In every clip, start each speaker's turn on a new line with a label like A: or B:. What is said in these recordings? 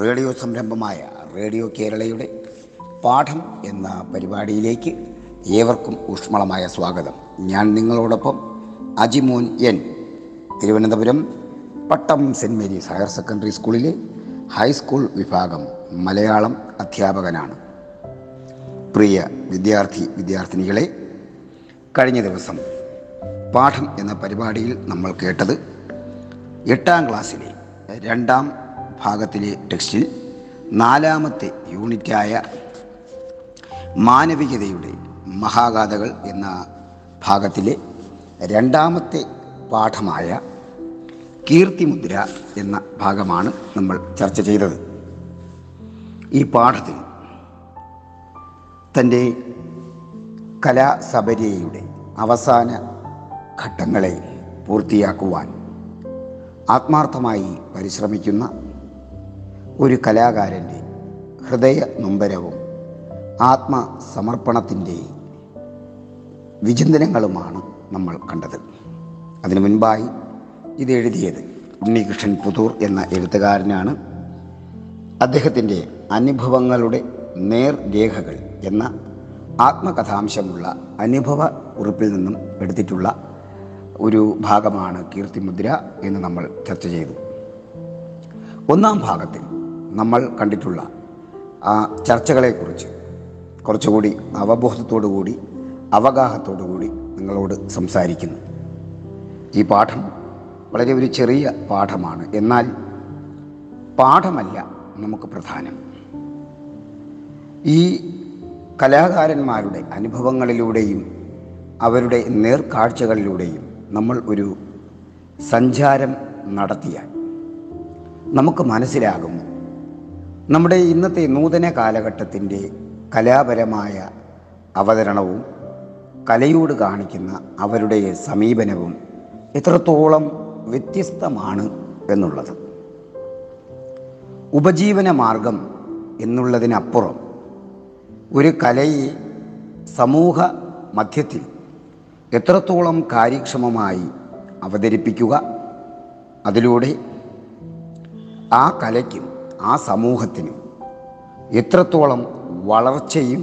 A: Radio സംരംഭമായ radio കേരളയുടെ പാഠം എന്ന പരിപാടിയിലേക്ക് ഏവർക്കും ഊഷ്മളമായ സ്വാഗതം. ഞാൻ നിങ്ങളോടൊപ്പം Ajimon N. Thiruvananthapuram Pattom saint Mary's higher secondary സ്കൂളിലെ ഹൈസ്കൂൾ വിഭാഗം മലയാളം അധ്യാപകനാണ്. പ്രിയ വിദ്യാർത്ഥി വിദ്യാർത്ഥിനികളെ കഴിഞ്ഞ ദിവസം പാഠം എന്ന പരിപാടിയിൽ നമ്മൾ കേട്ടത് എട്ടാം ക്ലാസ്സിലെ രണ്ടാം ഭാഗത്തിലെ ടെക്സ്റ്റിൽ നാലാമത്തെ യൂണിറ്റായ മാനവികതയുടെ മഹാഗാഥകൾ എന്ന ഭാഗത്തിലെ രണ്ടാമത്തെ പാഠമായ കീർത്തിമുദ്ര എന്ന ഭാഗമാണ് നമ്മൾ ചർച്ച ചെയ്തത്. ഈ പാഠത്തിൽ തന്റെ കലാസബരിയയുടെ അവസാന ഘട്ടങ്ങളെ പൂർത്തിയാക്കുവാൻ ആത്മാർത്ഥമായി പരിശ്രമിക്കുന്ന ഒരു കലാകാരന്റെ ഹൃദയ നൊമ്പരവും ആത്മസമർപ്പണത്തിന്റെ വിചിന്തനങ്ങളുമാണ് നമ്മൾ കണ്ടത്. അതിനു മുൻപായി ഇത് എഴുതിയത് ഉണ്ണികൃഷ്ണൻ പുതൂർ എന്ന എഴുത്തുകാരനാണ്. അദ്ദേഹത്തിന്റെ അനുഭവങ്ങളുടെ നേർരേഖകൾ എന്ന ആത്മകഥാംശമുള്ള അനുഭവ കുറിപ്പിൽ നിന്നും എടുത്തിട്ടുള്ള ഒരു ഭാഗമാണ് കീർത്തിമുദ്ര എന്ന് നമ്മൾ ചർച്ച ചെയ്തു. ഒന്നാം ഭാഗത്തിൽ നമ്മൾ കണ്ടിട്ടുള്ള ആ ചർച്ചകളെക്കുറിച്ച് കുറച്ചുകൂടി അവബോധത്തോടു കൂടി അവഗാഹത്തോടു കൂടി നിങ്ങളോട് സംസാരിക്കുന്നു. ഈ പാഠം വളരെ ഒരു ചെറിയ പാഠമാണ്. എന്നാൽ പാഠമല്ല നമുക്ക് പ്രധാനം. ഈ കലാകാരന്മാരുടെ അനുഭവങ്ങളിലൂടെയും അവരുടെ നേർക്കാഴ്ചകളിലൂടെയും നമ്മൾ ഒരു സഞ്ചാരം നടത്തിയാൽ നമുക്ക് മനസ്സിലാകും നമ്മുടെ ഇന്നത്തെ നൂതന കാലഘട്ടത്തിന്റെ കലാപരമായ അവതരണവും കലയോട് കാണിക്കുന്ന അവരുടെ സമീപനവും എത്രത്തോളം വ്യത്യസ്തമാണ് എന്നുള്ളത്. ഉപജീവന മാർഗം എന്നുള്ളതിനപ്പുറം ഒരു കലയെ സമൂഹ മധ്യത്തിൽ എത്രത്തോളം കാര്യക്ഷമമായി അവതരിപ്പിക്കുക അതിലൂടെ ആ കലയ്ക്കും ആ സമൂഹത്തിന് എത്രത്തോളം വളർച്ചയും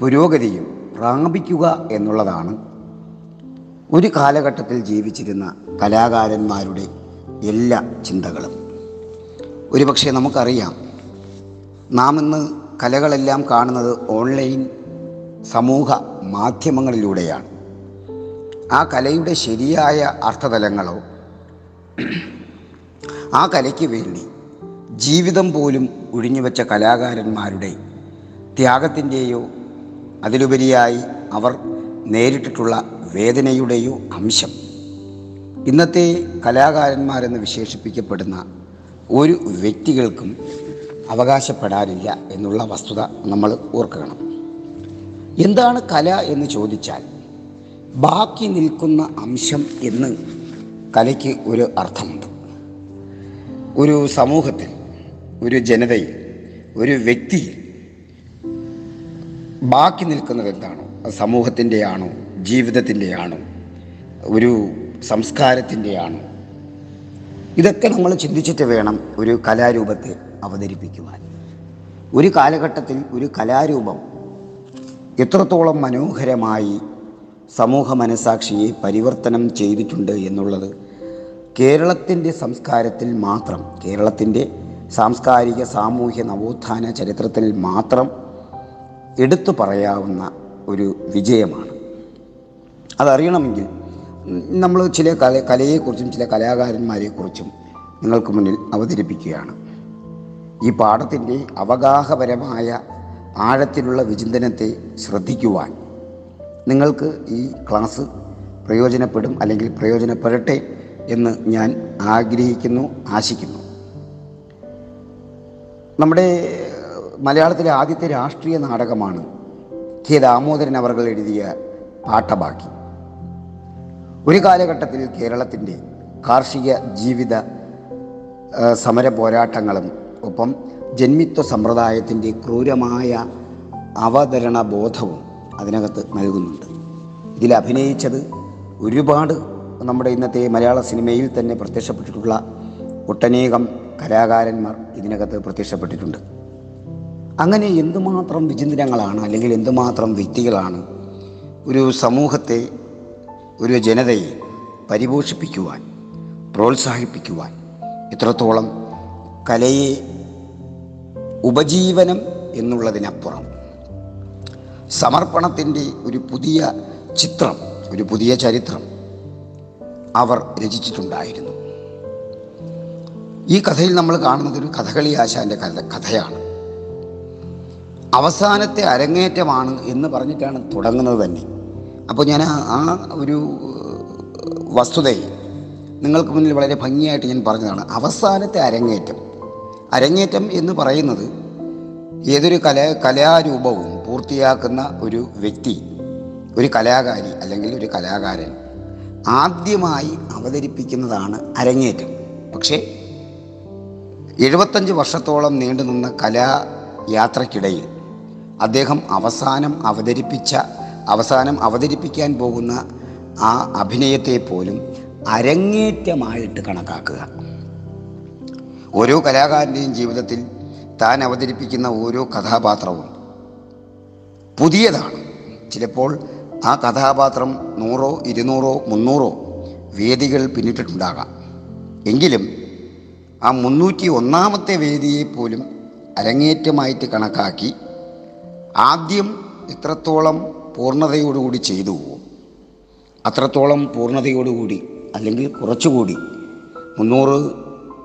A: പുരോഗതിയും പ്രാപിക്കുക എന്നുള്ളതാണ് ഒരു കാലഘട്ടത്തിൽ ജീവിച്ചിരുന്ന കലാകാരന്മാരുടെ എല്ലാ ചിന്തകളും. ഒരുപക്ഷെ നമുക്കറിയാം നാം ഇന്ന് കലകളെല്ലാം കാണുന്നത് ഓൺലൈൻ സമൂഹ മാധ്യമങ്ങളിലൂടെയാണ്. ആ കലയുടെ ശരിയായ അർത്ഥതലങ്ങളോ ആ കലയ്ക്ക് വേണ്ടി ജീവിതം പോലും ഒഴിഞ്ഞുവെച്ച കലാകാരന്മാരുടെ ത്യാഗത്തിന്റെയോ അതിലുപരിയായി അവർ നേരിട്ടിട്ടുള്ള വേദനയുടെയോ അംശം. ഇന്നത്തെ കലാകാരന്മാരെന്ന് വിശേഷിപ്പിക്കപ്പെടുന്ന ഒരു വ്യക്തികൾക്കും അവകാശപ്പെടാനില്ല എന്നുള്ള വസ്തുത നമ്മൾ ഓർക്കണം. എന്താണ് കല എന്ന് ചോദിച്ചാൽ ബാക്കി നിൽക്കുന്ന അംശം എന്ന് കലയ്ക്ക് ഒരു അർത്ഥമുണ്ട്. ഒരു സമൂഹത്തിൽ ഒരു ജനതയിൽ ഒരു വ്യക്തിയിൽ ബാക്കി നിൽക്കുന്നത് എന്താണോ? അത് സമൂഹത്തിന്റെ ആണോ ജീവിതത്തിന്റെ ആണോ ഒരു സംസ്കാരത്തിന്റെ ആണോ ഇതൊക്കെ നമ്മൾ ചിന്തിച്ചിട്ട് വേണം ഒരു കലാരൂപത്തെ അവതരിപ്പിക്കുവാൻ. ഒരു കാലഘട്ടത്തിൽ ഒരു കലാരൂപം എത്രത്തോളം മനോഹരമായി സമൂഹ മനസാക്ഷിയെ പരിവർത്തനം ചെയ്തിട്ടുണ്ട് എന്നുള്ളത് കേരളത്തിന്റെ സംസ്കാരത്തിൽ മാത്രം കേരളത്തിന്റെ സാംസ്കാരിക സാമൂഹ്യ നവോത്ഥാന ചരിത്രത്തിൽ മാത്രം എടുത്തു പറയാവുന്ന ഒരു വിജയമാണ്. അതറിയണമെങ്കിൽ നമ്മൾ ചില കല കലയെക്കുറിച്ചും ചില കലാകാരന്മാരെക്കുറിച്ചും നിങ്ങൾക്ക് മുന്നിൽ അവതരിപ്പിക്കുകയാണ്. ഈ പാഠത്തിന്റെ അവഗാഹപരമായ ആഴത്തിലുള്ള വിചിന്തനത്തെ ശ്രദ്ധിക്കുവാൻ നിങ്ങൾക്ക് ഈ ക്ലാസ് പ്രയോജനപ്പെടും അല്ലെങ്കിൽ പ്രയോജനപ്പെടട്ടെ എന്ന് ഞാൻ ആഗ്രഹിക്കുന്നു ആശിക്കുന്നു. നമ്മുടെ മലയാളത്തിലെ ആദ്യത്തെ രാഷ്ട്രീയ നാടകമാണ് കെ ദാമോദരൻ അവർ എഴുതിയ പാട്ടബാക്കി ഒരു കാലഘട്ടത്തിൽ കേരളത്തിന്റെ കാർഷിക ജീവിത സമര പോരാട്ടങ്ങളും ഒപ്പം ജന്മിത്വ സമ്പ്രദായത്തിന്റെ ക്രൂരമായ അവതരണ ബോധവും അതിനകത്ത് നൽകുന്നുണ്ട്. ഇതിൽ അഭിനയിച്ചത് ഒരുപാട് നമ്മുടെ ഇന്നത്തെ മലയാള സിനിമയിൽ തന്നെ പ്രത്യക്ഷപ്പെട്ടിട്ടുള്ള ഒട്ടനേകം കലാകാരന്മാർ ഇതിനകത്ത് പ്രത്യക്ഷപ്പെട്ടിട്ടുണ്ട്. അങ്ങനെ എന്തുമാത്രം വിചിന്തനങ്ങളാണ് അല്ലെങ്കിൽ എന്തുമാത്രം വ്യക്തികളാണ് ഒരു സമൂഹത്തെ ഒരു ജനതയെ പരിപോഷിപ്പിക്കുവാൻ പ്രോത്സാഹിപ്പിക്കുവാൻ ഇത്രത്തോളം കലയെ ഉപജീവനം എന്നുള്ളതിനപ്പുറം സമർപ്പണത്തിന്റെ ഒരു പുതിയ ചിത്രം ഒരു പുതിയ ചരിത്രം അവർ രചിച്ചിട്ടുണ്ടായിരുന്നു. ഈ കഥയിൽ നമ്മൾ കാണുന്നത് ഒരു കഥകളി ആശാന്റെ കഥ കഥയാണ്. അവസാനത്തെ അരങ്ങേറ്റമാണ് എന്ന് പറഞ്ഞിട്ടാണ് തുടങ്ങുന്നത് തന്നെ. അപ്പോൾ ഞാൻ ആ ഒരു വസ്തുതയെ നിങ്ങൾക്ക് മുന്നിൽ വളരെ ഭംഗിയായിട്ട് ഞാൻ പറഞ്ഞതാണ്. അവസാനത്തെ അരങ്ങേറ്റം. അരങ്ങേറ്റം എന്ന് പറയുന്നത് ഏതൊരു കല കലാരൂപവും പൂർത്തിയാക്കുന്ന ഒരു വ്യക്തി ഒരു കലാകാരി അല്ലെങ്കിൽ ഒരു കലാകാരൻ ആദ്യമായി അവതരിപ്പിക്കുന്നതാണ് അരങ്ങേറ്റം. പക്ഷേ എഴുപത്തഞ്ച് വർഷത്തോളം നീണ്ടുനിന്ന കലായാത്രയ്ക്കിടയിൽ അദ്ദേഹം അവസാനം അവതരിപ്പിച്ച അവസാനം അവതരിപ്പിക്കാൻ പോകുന്ന ആ അഭിനയത്തെ പോലും അരങ്ങേറ്റമായിട്ട് കണക്കാക്കുക. ഓരോ കലാകാരന്റെയും ജീവിതത്തിൽ താൻ അവതരിപ്പിക്കുന്ന ഓരോ കഥാപാത്രവും പുതിയതാണ്. ചിലപ്പോൾ ആ കഥാപാത്രം നൂറോ ഇരുന്നൂറോ മുന്നൂറോ വേദികൾ പിന്നിട്ടിട്ടുണ്ടാകാം. എങ്കിലും ആ മുന്നൂറ്റി ഒന്നാമത്തെ വേദിയെ പോലും അരങ്ങേറ്റമായിട്ട് കണക്കാക്കി ആദ്യം എത്രത്തോളം പൂർണതയോടുകൂടി ചെയ്തു. അത്രത്തോളം പൂർണതയോടുകൂടി അല്ലെങ്കിൽ കുറച്ചുകൂടി മുന്നൂറ്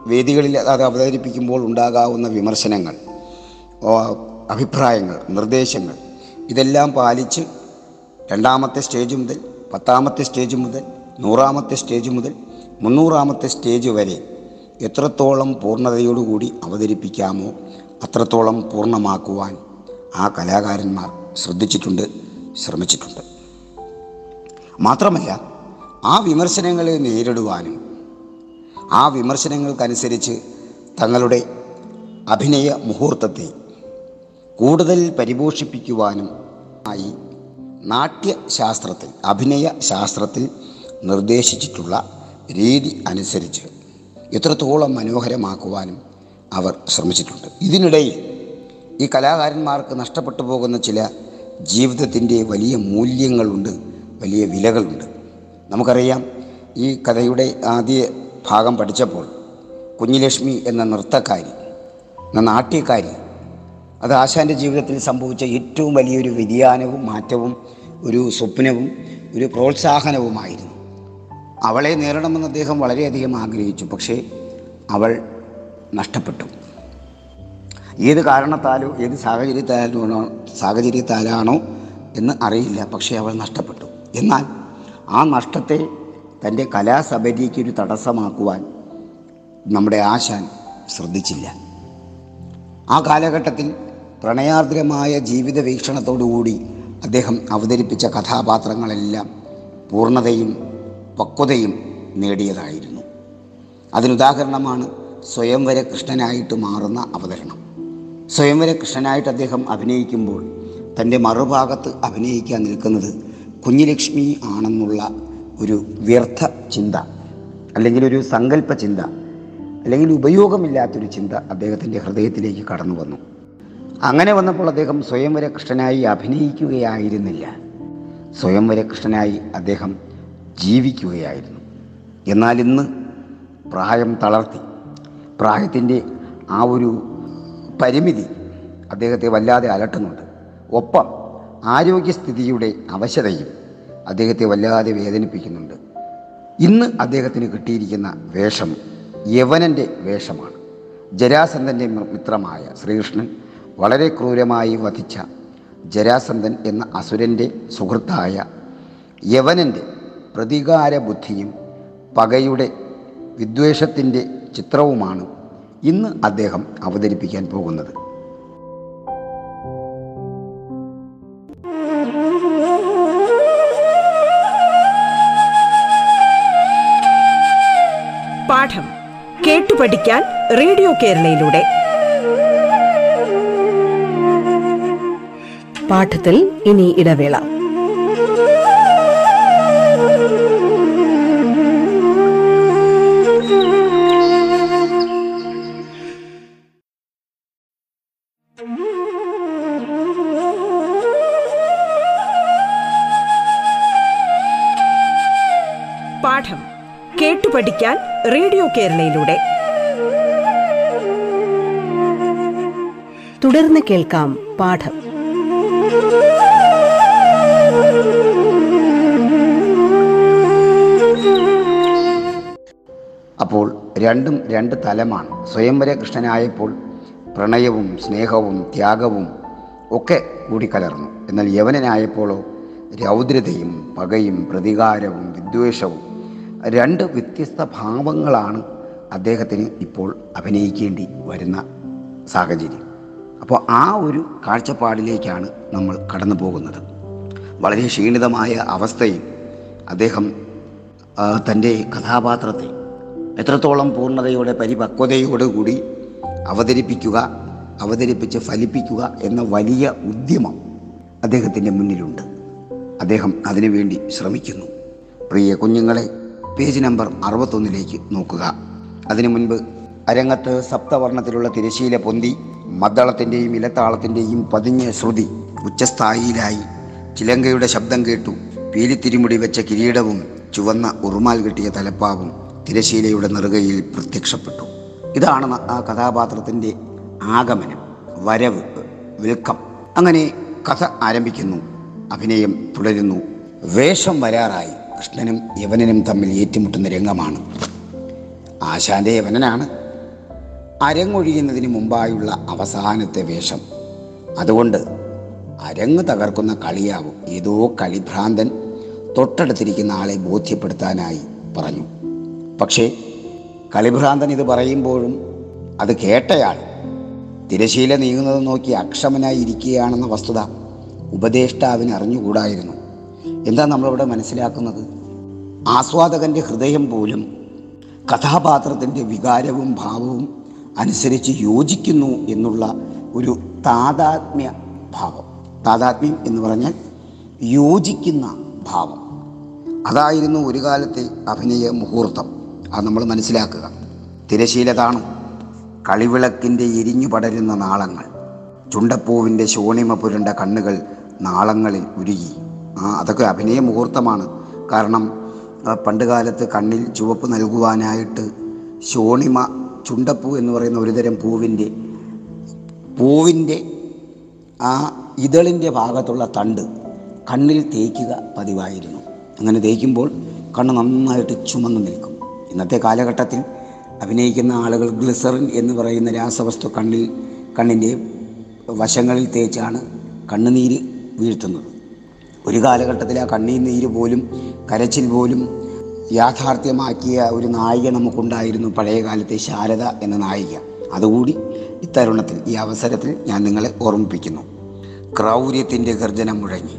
A: വേദികളിൽ അത് അവതരിപ്പിക്കുമ്പോൾ ഉണ്ടാകാവുന്ന വിമർശനങ്ങൾ അഭിപ്രായങ്ങൾ നിർദ്ദേശങ്ങൾ ഇതെല്ലാം പാലിച്ച് രണ്ടാമത്തെ സ്റ്റേജ് മുതൽ പത്താമത്തെ സ്റ്റേജ് മുതൽ നൂറാമത്തെ സ്റ്റേജ് മുതൽ മുന്നൂറാമത്തെ സ്റ്റേജ് വരെ എത്രത്തോളം പൂർണതയോടുകൂടി അവതരിപ്പിക്കാമോ അത്രത്തോളം പൂർണമാക്കുവാൻ ആ കലാകാരന്മാർ ശ്രദ്ധിച്ചിട്ടുണ്ട് ശ്രമിച്ചിട്ടുണ്ട്. മാത്രമല്ല ആ വിമർശനങ്ങളെ നേരിടുവാനും ആ വിമർശനങ്ങൾക്കനുസരിച്ച് തങ്ങളുടെ അഭിനയ മുഹൂർത്തത്തെ കൂടുതൽ പരിപോഷിപ്പിക്കുവാനും ആയി നാട്യശാസ്ത്രത്തിൽ അഭിനയ ശാസ്ത്രത്തിൽ നിർദ്ദേശിച്ചിട്ടുള്ള രീതി അനുസരിച്ച് എത്രത്തോളം മനോഹരമാക്കുവാനും അവർ ശ്രമിച്ചിട്ടുണ്ട്. ഇതിനിടയിൽ ഈ കലാകാരന്മാർക്ക് നഷ്ടപ്പെട്ടു പോകുന്ന ചില ജീവിതത്തിന്റെ വലിയ മൂല്യങ്ങളുണ്ട് വലിയ വിലകളുണ്ട്. നമുക്കറിയാം ഈ കഥയുടെ ആദ്യ ഭാഗം പഠിച്ചപ്പോൾ കുഞ്ഞിലക്ഷ്മി എന്ന നൃത്തക്കാരി എന്ന നാട്യക്കാരി അത് ആശാന്റെ ജീവിതത്തിൽ സംഭവിച്ച ഏറ്റവും വലിയൊരു വ്യതിയാനവും മാറ്റവും ഒരു സ്വപ്നവും ഒരു പ്രോത്സാഹനവുമായിരുന്നു. അവളെ നേരിടണമെന്ന് അദ്ദേഹം വളരെയധികം ആഗ്രഹിച്ചു. പക്ഷേ അവൾ നഷ്ടപ്പെട്ടു. ഏത് കാരണത്താലോ ഏത് സാഹചര്യത്താലോ സാഹചര്യത്താലാണോ എന്ന് അറിയില്ല. പക്ഷേ അവൾ നഷ്ടപ്പെട്ടു. എന്നാൽ ആ നഷ്ടത്തെ തന്റെ കലാസബരിക്ക് ഒരു തടസ്സമാക്കുവാൻ നമ്മുടെ ആശാൻ ശ്രദ്ധിച്ചില്ല. ആ കാലഘട്ടത്തിൽ പ്രണയാർദ്രമായ ജീവിത വീക്ഷണത്തോടുകൂടി അദ്ദേഹം അവതരിപ്പിച്ച കഥാപാത്രങ്ങളെല്ലാം പൂർണതയും പക്വതയും നേടിയതായിരുന്നു. അതിനുദാഹരണമാണ് സ്വയംവര കൃഷ്ണനായിട്ട് മാറുന്ന അവതരണം. സ്വയംവര കൃഷ്ണനായിട്ട് അദ്ദേഹം അഭിനയിക്കുമ്പോൾ തന്റെ മറുഭാഗത്ത് അഭിനയിക്കാൻ നിൽക്കുന്നത് കുഞ്ഞിലക്ഷ്മി ആണെന്നുള്ള ഒരു വ്യർത്ഥ ചിന്ത അല്ലെങ്കിൽ ഒരു സങ്കല്പ ചിന്ത അല്ലെങ്കിൽ ഉപയോഗമില്ലാത്തൊരു ചിന്ത അദ്ദേഹത്തിന്റെ ഹൃദയത്തിലേക്ക് കടന്നു വന്നു. അങ്ങനെ വന്നപ്പോൾ അദ്ദേഹം സ്വയംവര കൃഷ്ണനായി അഭിനയിക്കുകയായിരുന്നില്ല. സ്വയംവര കൃഷ്ണനായി അദ്ദേഹം ജീവിക്കുകയായിരുന്നു. എന്നാൽ ഇന്ന് പ്രായം തളർത്തി. പ്രായത്തിന്റെ ആ ഒരു പരിമിതി അദ്ദേഹത്തെ വല്ലാതെ അലട്ടുന്നുണ്ട്. ഒപ്പം ആരോഗ്യസ്ഥിതിയുടെ അവശതയും അദ്ദേഹത്തെ വല്ലാതെ വേദനിപ്പിക്കുന്നുണ്ട്. ഇന്ന് അദ്ദേഹത്തിന് കിട്ടിയിരിക്കുന്ന വേഷം യവനന്റെ വേഷമാണ്. ജരാസന്ധന്റെ മിത്രമായ ശ്രീകൃഷ്ണൻ വളരെ ക്രൂരമായി വധിച്ച ജരാസന്ധൻ എന്ന അസുരന്റെ സുഹൃത്തായ യവനന്റെ പ്രതികാര ബുദ്ധിയും പകയുടെ വിദ്വേഷത്തിന്റെ ചിത്രവുമാണ് ഇന്ന് അദ്ദേഹം അവതരിപ്പിക്കാൻ പോകുന്നത്.
B: പാഠം കേട്ടു പഠിക്കാൻ റേഡിയോ കേരളയിലൂടെ.
C: പാഠത്തിൽ ഇനി ഇടവേള.
B: കേരളയിലൂടെ.
C: തുടർന്ന് കേൾക്കാം പാഠം.
A: അപ്പോൾ രണ്ടും രണ്ട് തലമാണ്. സ്വയംവര കൃഷ്ണനായപ്പോൾ പ്രണയവും സ്നേഹവും ത്യാഗവും ഒക്കെ കൂടി കലർന്നു. എന്നാൽ യവനനായപ്പോഴോ രൗദ്രതയും പകയും പ്രതികാരവും വിദ്വേഷവും രണ്ട് വ്യത്യസ്ത ഭാവങ്ങളാണ് അദ്ദേഹത്തിന് ഇപ്പോൾ അഭിനയിക്കേണ്ടി വരുന്ന സാഹചര്യം. അപ്പോൾ ആ ഒരു കാഴ്ചപ്പാടിലേക്കാണ് നമ്മൾ കടന്നു പോകുന്നത്. വളരെ ക്ഷീണിതമായ അവസ്ഥയിൽ അദ്ദേഹം തന്റെ കഥാപാത്രത്തെ എത്രത്തോളം പൂർണതയോടെ പരിപക്വതയോടുകൂടി അവതരിപ്പിക്കുക അവതരിപ്പിച്ച് ഫലിപ്പിക്കുക എന്ന വലിയ ഉദ്യമം അദ്ദേഹത്തിന്റെ മുന്നിലുണ്ട്. അദ്ദേഹം അതിനുവേണ്ടി ശ്രമിക്കുന്നു. പ്രിയ കുഞ്ഞുങ്ങളെ പേജ് നമ്പർ അറുപത്തൊന്നിലേക്ക് നോക്കുക. അതിനു മുൻപ് അരങ്ങത്ത് സപ്തവർണത്തിലുള്ള തിരശീല പൊന്തി മദ്ദളത്തിന്റെയും ഇലത്താളത്തിന്റെയും പതിഞ്ഞ ശ്രുതി ഉച്ചസ്ഥായിയിലായി. ചിലങ്കയുടെ ശബ്ദം കേട്ടു. പീലിത്തിരിമുടി വെച്ച കിരീടവും ചുവന്ന ഉറുമാൽ കെട്ടിയ തലപ്പാവും തിരശീലയുടെ നെറുകയിൽ പ്രത്യക്ഷപ്പെട്ടു. ഇതാണ് ആ കഥാപാത്രത്തിന്റെ ആഗമനം വരവ് വിൽക്കം. അങ്ങനെ കഥ ആരംഭിക്കുന്നു അഭിനയം തുടരുന്നു. വേഷം വരാറായി. കൃഷ്ണനും യവനനും തമ്മിൽ ഏറ്റുമുട്ടുന്ന രംഗമാണ്. ആശാന്റെ യവനനാണ്. അരങ്ങൊഴിയുന്നതിന് മുമ്പായുള്ള അവസാനത്തെ വേഷം. അതുകൊണ്ട് അരങ്ങ് തകർക്കുന്ന കളിയാവും. ഏതോ കളിഭ്രാന്തൻ തൊട്ടടുത്തിരിക്കുന്ന ആളെ ബോധ്യപ്പെടുത്താനായി പറഞ്ഞു. പക്ഷേ കളിഭ്രാന്തൻ ഇത് പറയുമ്പോഴും അത് കേട്ടയാൾ തിരശീല നീങ്ങുന്നത് നോക്കി അക്ഷമനായി ഇരിക്കുകയാണെന്ന വസ്തുത ഉപദേഷ്ടാവിന് അറിഞ്ഞുകൂടായിരുന്നു. എന്താ നമ്മളിവിടെ മനസ്സിലാക്കുന്നത്? ആസ്വാദകന്റെ ഹൃദയം പോലും കഥാപാത്രത്തിന്റെ വികാരവും ഭാവവും അനുസരിച്ച് യോജിക്കുന്നു എന്നുള്ള ഒരു താതാത്മ്യ ഭാവം. താതാത്മ്യം എന്ന് പറഞ്ഞാൽ യോജിക്കുന്ന ഭാവം. അതായിരുന്നു ഒരു കാലത്തെ അഭിനയ മുഹൂർത്തം. അത് നമ്മൾ മനസ്സിലാക്കുക. തിരശീല കാണും കളിവിളക്കിന്റെ എരിഞ്ഞു പടരുന്ന നാളങ്ങൾ. ചുണ്ടപ്പൂവിന്റെ ശോണിമ പുരണ്ട കണ്ണുകൾ നാളങ്ങളിൽ ഉരുകി. അതൊക്കെ അഭിനയ മുഹൂർത്തമാണ്. കാരണം പണ്ടുകാലത്ത് പണ്ട് കാലത്ത് കണ്ണിൽ ചുവപ്പ് നൽകുവാനായിട്ട് ശോണിമ ചുണ്ടപ്പൂ എന്ന് പറയുന്ന ഒരുതരം പൂവിന്റെ പൂവിന്റെ ആ ഇതളിന്റെ ഭാഗത്തുള്ള തണ്ട് കണ്ണിൽ തേക്കുക പതിവായിരുന്നു. അങ്ങനെ തേക്കുമ്പോൾ കണ്ണ് നന്നായിട്ട് ചുമന്നു നിൽക്കും. ഇന്നത്തെ കാലഘട്ടത്തിൽ അഭിനയിക്കുന്ന ആളുകൾ ഗ്ലിസറിൻ എന്ന് പറയുന്ന രാസവസ്തു കണ്ണിൽ കണ്ണിന്റെ വശങ്ങളിൽ തേച്ചാണ് കണ്ണുനീര് വീഴ്ത്തുന്നത്. ഒരു കാലഘട്ടത്തിൽ ആ കണ്ണീർ നീര് പോലും കരച്ചിൽ പോലും യാഥാർത്ഥ്യമാക്കിയ ഒരു നായിക നമുക്കുണ്ടായിരുന്നു പഴയ കാലത്തെ ശാരദ എന്ന നായിക. അതുകൂടി ഇത്തരുണത്തിൽ ഈ അവസരത്തിൽ ഞാൻ നിങ്ങളെ ഓർമ്മിപ്പിക്കുന്നു. ക്രൗര്യത്തിന്റെ ഗർജനം മുഴങ്ങി.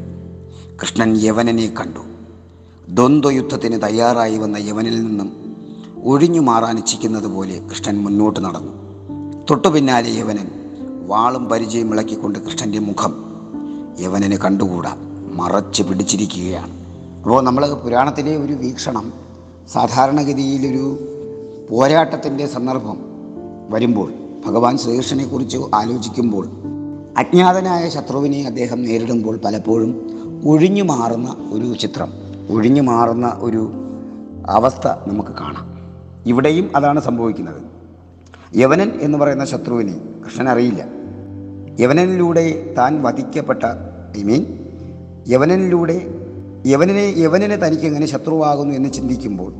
A: കൃഷ്ണൻ യവനനെ കണ്ടു. ദ്വന്ദ്വയുദ്ധത്തിന് തയ്യാറായി വന്ന യവനിൽ നിന്നും ഒഴിഞ്ഞു മാറാൻ ഇച്ഛിക്കുന്നത് പോലെ കൃഷ്ണൻ മുന്നോട്ട് നടന്നു. തൊട്ടു പിന്നാലെ യവനൻ വാളും പരിചയം ഇളക്കിക്കൊണ്ട് കൃഷ്ണന്റെ മുഖം യവനന് കണ്ടുകൂടാ. മറച്ച് പിടിച്ചിരിക്കുകയാണ്. അപ്പോൾ നമ്മൾ പുരാണത്തിലെ ഒരു വീക്ഷണം സാധാരണഗതിയിലൊരു പോരാട്ടത്തിന്റെ സന്ദർഭം വരുമ്പോൾ ഭഗവാൻ ശ്രീകൃഷ്ണനെക്കുറിച്ച് ആലോചിക്കുമ്പോൾ അജ്ഞാതനായ ശത്രുവിനെ അദ്ദേഹം നേരിടുമ്പോൾ പലപ്പോഴും ഒഴിഞ്ഞു മാറുന്ന ഒരു ചിത്രം ഒഴിഞ്ഞു മാറുന്ന ഒരു അവസ്ഥ നമുക്ക് കാണാം. ഇവിടെയും അതാണ് സംഭവിക്കുന്നത്. യവനൻ എന്ന് പറയുന്ന ശത്രുവിനെ കൃഷ്ണൻ അറിയില്ല യവനനിലൂടെ താൻ വധിക്കപ്പെട്ട ഐ മീൻ യവനനിലൂടെ യവനനെ യവനനെ തനിക്ക് എങ്ങനെ ശത്രുവാകുന്നു എന്ന് ചിന്തിക്കുമ്പോൾ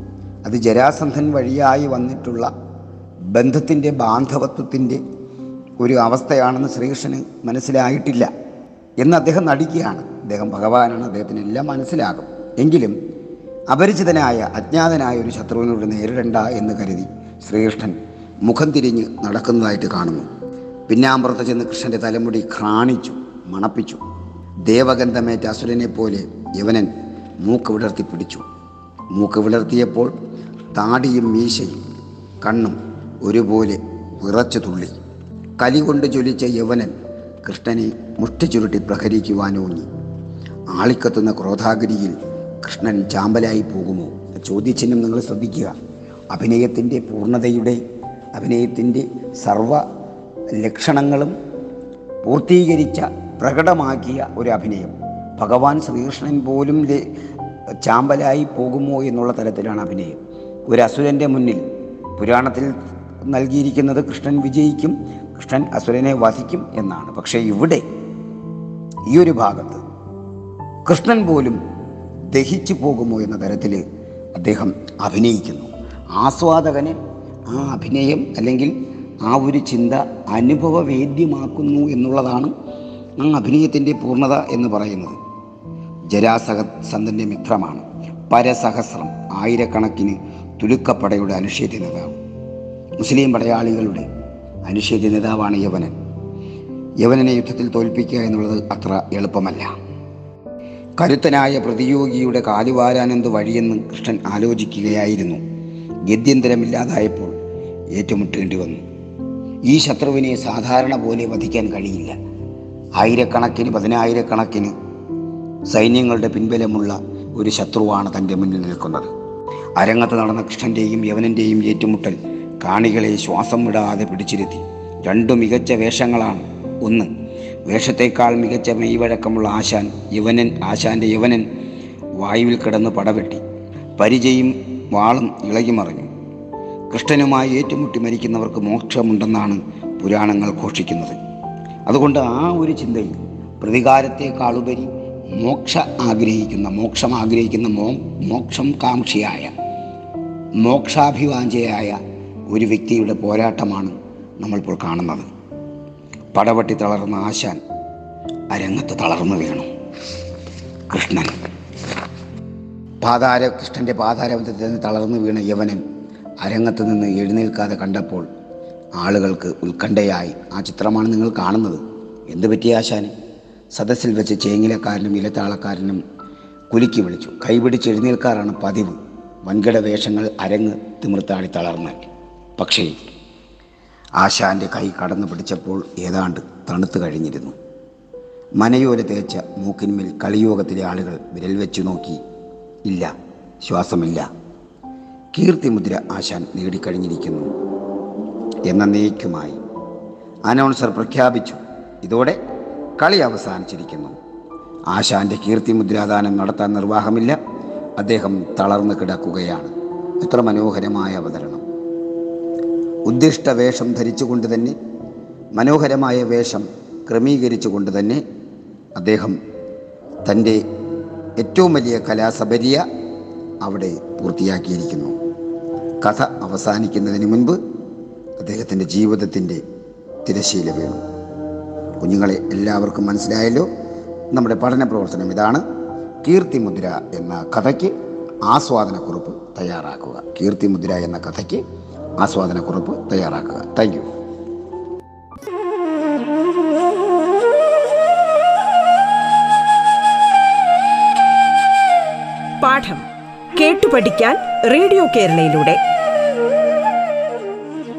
A: അത് ജരാസന്ധൻ വഴിയായി വന്നിട്ടുള്ള ബന്ധത്തിന്റെ ബാന്ധവത്വത്തിന്റെ ഒരു അവസ്ഥയാണെന്ന് ശ്രീകൃഷ്ണന് മനസ്സിലായിട്ടില്ല എന്ന് അദ്ദേഹം നടിക്കുകയാണ്. അദ്ദേഹം ഭഗവാനാണ് അദ്ദേഹത്തിന് എല്ലാം മനസ്സിലാകും. എങ്കിലും അപരിചിതനായ അജ്ഞാതനായ ഒരു ശത്രുവിനോട് നേരിടണ്ട എന്ന് കരുതി ശ്രീകൃഷ്ണൻ മുഖം തിരിഞ്ഞ് നടക്കുന്നതായിട്ട് കാണുന്നു. പിന്നാമ്പുറത്ത് ചെന്ന് കൃഷ്ണന്റെ തലമുടി ഘ്രാണിച്ചു മണപ്പിച്ചു. ദേവഗന്ധമേറ്റ അസുരനെ പോലെ യവനൻ മൂക്ക് വിടർത്തി പിടിച്ചു. മൂക്ക് വിടർത്തിയപ്പോൾ താടിയും മീശയും കണ്ണും ഒരുപോലെ വിറച്ചു തുള്ളി. കലി കൊണ്ട് ചൊലിച്ച യവനൻ കൃഷ്ണനെ മുഷ്ടി ചുരുട്ടി പ്രഹരിക്കുവാനോങ്ങി ആളിക്കത്തുന്ന ക്രോധാഗിരിയിൽ കൃഷ്ണൻ ചാമ്പലായി പോകുമോ? ചോദ്യചിഹ്നം നിങ്ങൾ ശ്രദ്ധിക്കുക. അഭിനയത്തിന്റെ പൂർണതയുടെ അഭിനയത്തിന്റെ സർവ ലക്ഷണങ്ങളും പൂർത്തീകരിച്ച പ്രകടമാക്കിയ ഒരു അഭിനയം. ഭഗവാൻ ശ്രീകൃഷ്ണൻ പോലും ചാമ്പലായി പോകുമോ എന്നുള്ള തരത്തിലാണ് അഭിനയം. ഒരു അസുരന്റെ മുന്നിൽ പുരാണത്തിൽ നൽകിയിരിക്കുന്നത് കൃഷ്ണൻ വിജയിക്കും കൃഷ്ണൻ അസുരനെ വധിക്കും എന്നാണ്. പക്ഷേ ഇവിടെ ഈ ഒരു ഭാഗത്ത് കൃഷ്ണൻ പോലും ദഹിച്ചു പോകുമോ എന്ന തരത്തിൽ അദ്ദേഹം അഭിനയിക്കുന്നു. ആസ്വാദകന് ആ അഭിനയം അല്ലെങ്കിൽ ആ ഒരു ചിന്ത അനുഭവവേദ്യമാക്കുന്നു എന്നുള്ളതാണ് ആ അഭിനയത്തിന്റെ പൂർണത എന്ന് പറയുന്നത് ജരാസഹ സന്തന്റെ മിത്രമാണ്. പരസഹസ്രം ആയിരക്കണക്കിന് തുലുക്കപ്പടയുടെ അനുഷേദ്യ നേതാവ്. മുസ്ലിം പടയാളികളുടെ അനുഷേദ്യ നേതാവാണ് യവനൻ. യവനനെ യുദ്ധത്തിൽ തോൽപ്പിക്കുക എന്നുള്ളത് അത്ര എളുപ്പമല്ല. കരുത്തനായ പ്രതിയോഗിയുടെ കാലുവാരാനെന്ത് വഴിയെന്ന് കൃഷ്ണൻ ആലോചിക്കുകയായിരുന്നു. ഗദ്യന്തരമില്ലാതായപ്പോൾ ഏറ്റുമുട്ടേണ്ടി വന്നു. ഈ ശത്രുവിനെ സാധാരണ പോലെ വധിക്കാൻ കഴിയില്ല. ആയിരക്കണക്കിന് പതിനായിരക്കണക്കിന് സൈന്യങ്ങളുടെ പിൻബലമുള്ള ഒരു ശത്രുവാണ് തന്റെ മുന്നിൽ നിൽക്കുന്നത്. അരങ്ങത്ത് നടന്ന കൃഷ്ണന്റെയും യവനന്റെയും ഏറ്റുമുട്ടൽ കാണികളെ ശ്വാസം വിടാതെ പിടിച്ചിരുത്തി. രണ്ടു മികച്ച വേഷങ്ങളാണ്. ഒന്ന് വേഷത്തേക്കാൾ മികച്ച മെയ്വഴക്കമുള്ള ആശാൻ യവനൻ ആശാന്റെ യവനൻ വായുവിൽ കിടന്ന് പടവെട്ടി. പരിചയും വാളും ഇളകി മറിഞ്ഞു. കൃഷ്ണനുമായി ഏറ്റുമുട്ടി മരിക്കുന്നവർക്ക് മോക്ഷമുണ്ടെന്നാണ് പുരാണങ്ങൾ ഘോഷിക്കുന്നത്. അതുകൊണ്ട് ആ ഒരു ചിന്തയിൽ പ്രതികാരത്തെക്കാളുപരി മോക്ഷ ആഗ്രഹിക്കുന്ന മോക്ഷം ആഗ്രഹിക്കുന്ന മോ മോക്ഷം കാംക്ഷിയായ മോക്ഷാഭിവാഞ്ചയായ ഒരു വ്യക്തിയുടെ പോരാട്ടമാണ് നമ്മളിപ്പോൾ കാണുന്നത്. പടവട്ടി തളർന്ന ആശാൻ അരങ്ങത്ത് തളർന്നു വീണു. കൃഷ്ണൻ. പാതാര കൃഷ്ണന്റെ പാതാരബന്ധത്തിൽ നിന്ന് തളർന്നു വീണ യവനൻ അരങ്ങത്ത് നിന്ന് എഴുന്നേൽക്കാതെ കണ്ടപ്പോൾ ആളുകൾക്ക് ഉത്കണ്ഠയായി ആ ചിത്രമാണ് നിങ്ങൾ കാണുന്നത്. എന്തു പറ്റിയ ആശാന്? സദസ്സിൽ വെച്ച് ചേങ്ങിലക്കാരനും ഇലത്താളക്കാരനും കുലുക്കി വിളിച്ചു. കൈപിടിച്ച് എഴുന്നേൽക്കാറാണ് പതിവ്. വൻകിട വേഷങ്ങൾ അരങ്ങ് തിമിർത്താടി തളർന്നാൽ. പക്ഷേ ആശാന്റെ കൈ കടന്നു പിടിച്ചപ്പോൾ ഏതാണ്ട് തണുത്തു കഴിഞ്ഞിരുന്നു. മനയോല തേച്ച മൂക്കിന്മേൽ കളിയോഗത്തിലെ ആളുകൾ വിരൽ വെച്ചു നോക്കി. ഇല്ല ശ്വാസമില്ല. കീർത്തിമുദ്ര ആശാൻ നേടിക്കഴിഞ്ഞിരിക്കുന്നു. എന്നേക്കുമായി അനൗൺസർ പ്രഖ്യാപിച്ചു. ഇതോടെ കളി അവസാനിച്ചിരിക്കുന്നു. ആശാന്റെ കീർത്തി മുദ്രാദാനം നടത്താൻ നിർവാഹമില്ല. അദ്ദേഹം തളർന്നു കിടക്കുകയാണ്. എത്ര മനോഹരമായ അവതരണം. ഉദ്ദിഷ്ട വേഷം ധരിച്ചുകൊണ്ട് തന്നെ മനോഹരമായ വേഷം ക്രമീകരിച്ചുകൊണ്ട് തന്നെ അദ്ദേഹം തന്റെ ഏറ്റവും വലിയ കലാസബരിയ അവിടെ പൂർത്തിയാക്കിയിരിക്കുന്നു. കഥ അവസാനിക്കുന്നതിന് മുൻപ് അദ്ദേഹത്തിന്റെ ജീവിതത്തിന്റെ തിരശീല വീണു. കുഞ്ഞുങ്ങളെ എല്ലാവർക്കും മനസ്സിലായല്ലോ. നമ്മുടെ പഠന പ്രവർത്തനം ഇതാണ്. കീർത്തിമുദ്ര എന്ന കഥയ്ക്ക് ആസ്വാദനക്കുറിപ്പ് തയ്യാറാക്കുക. കീർത്തിമുദ്ര എന്ന കഥയ്ക്ക് ആസ്വാദനക്കുറിപ്പ് തയ്യാറാക്കുക. താങ്ക് യു
B: പാഠം കേട്ടു പഠിക്കാൻ റേഡിയോ കേരളയിലൂടെ.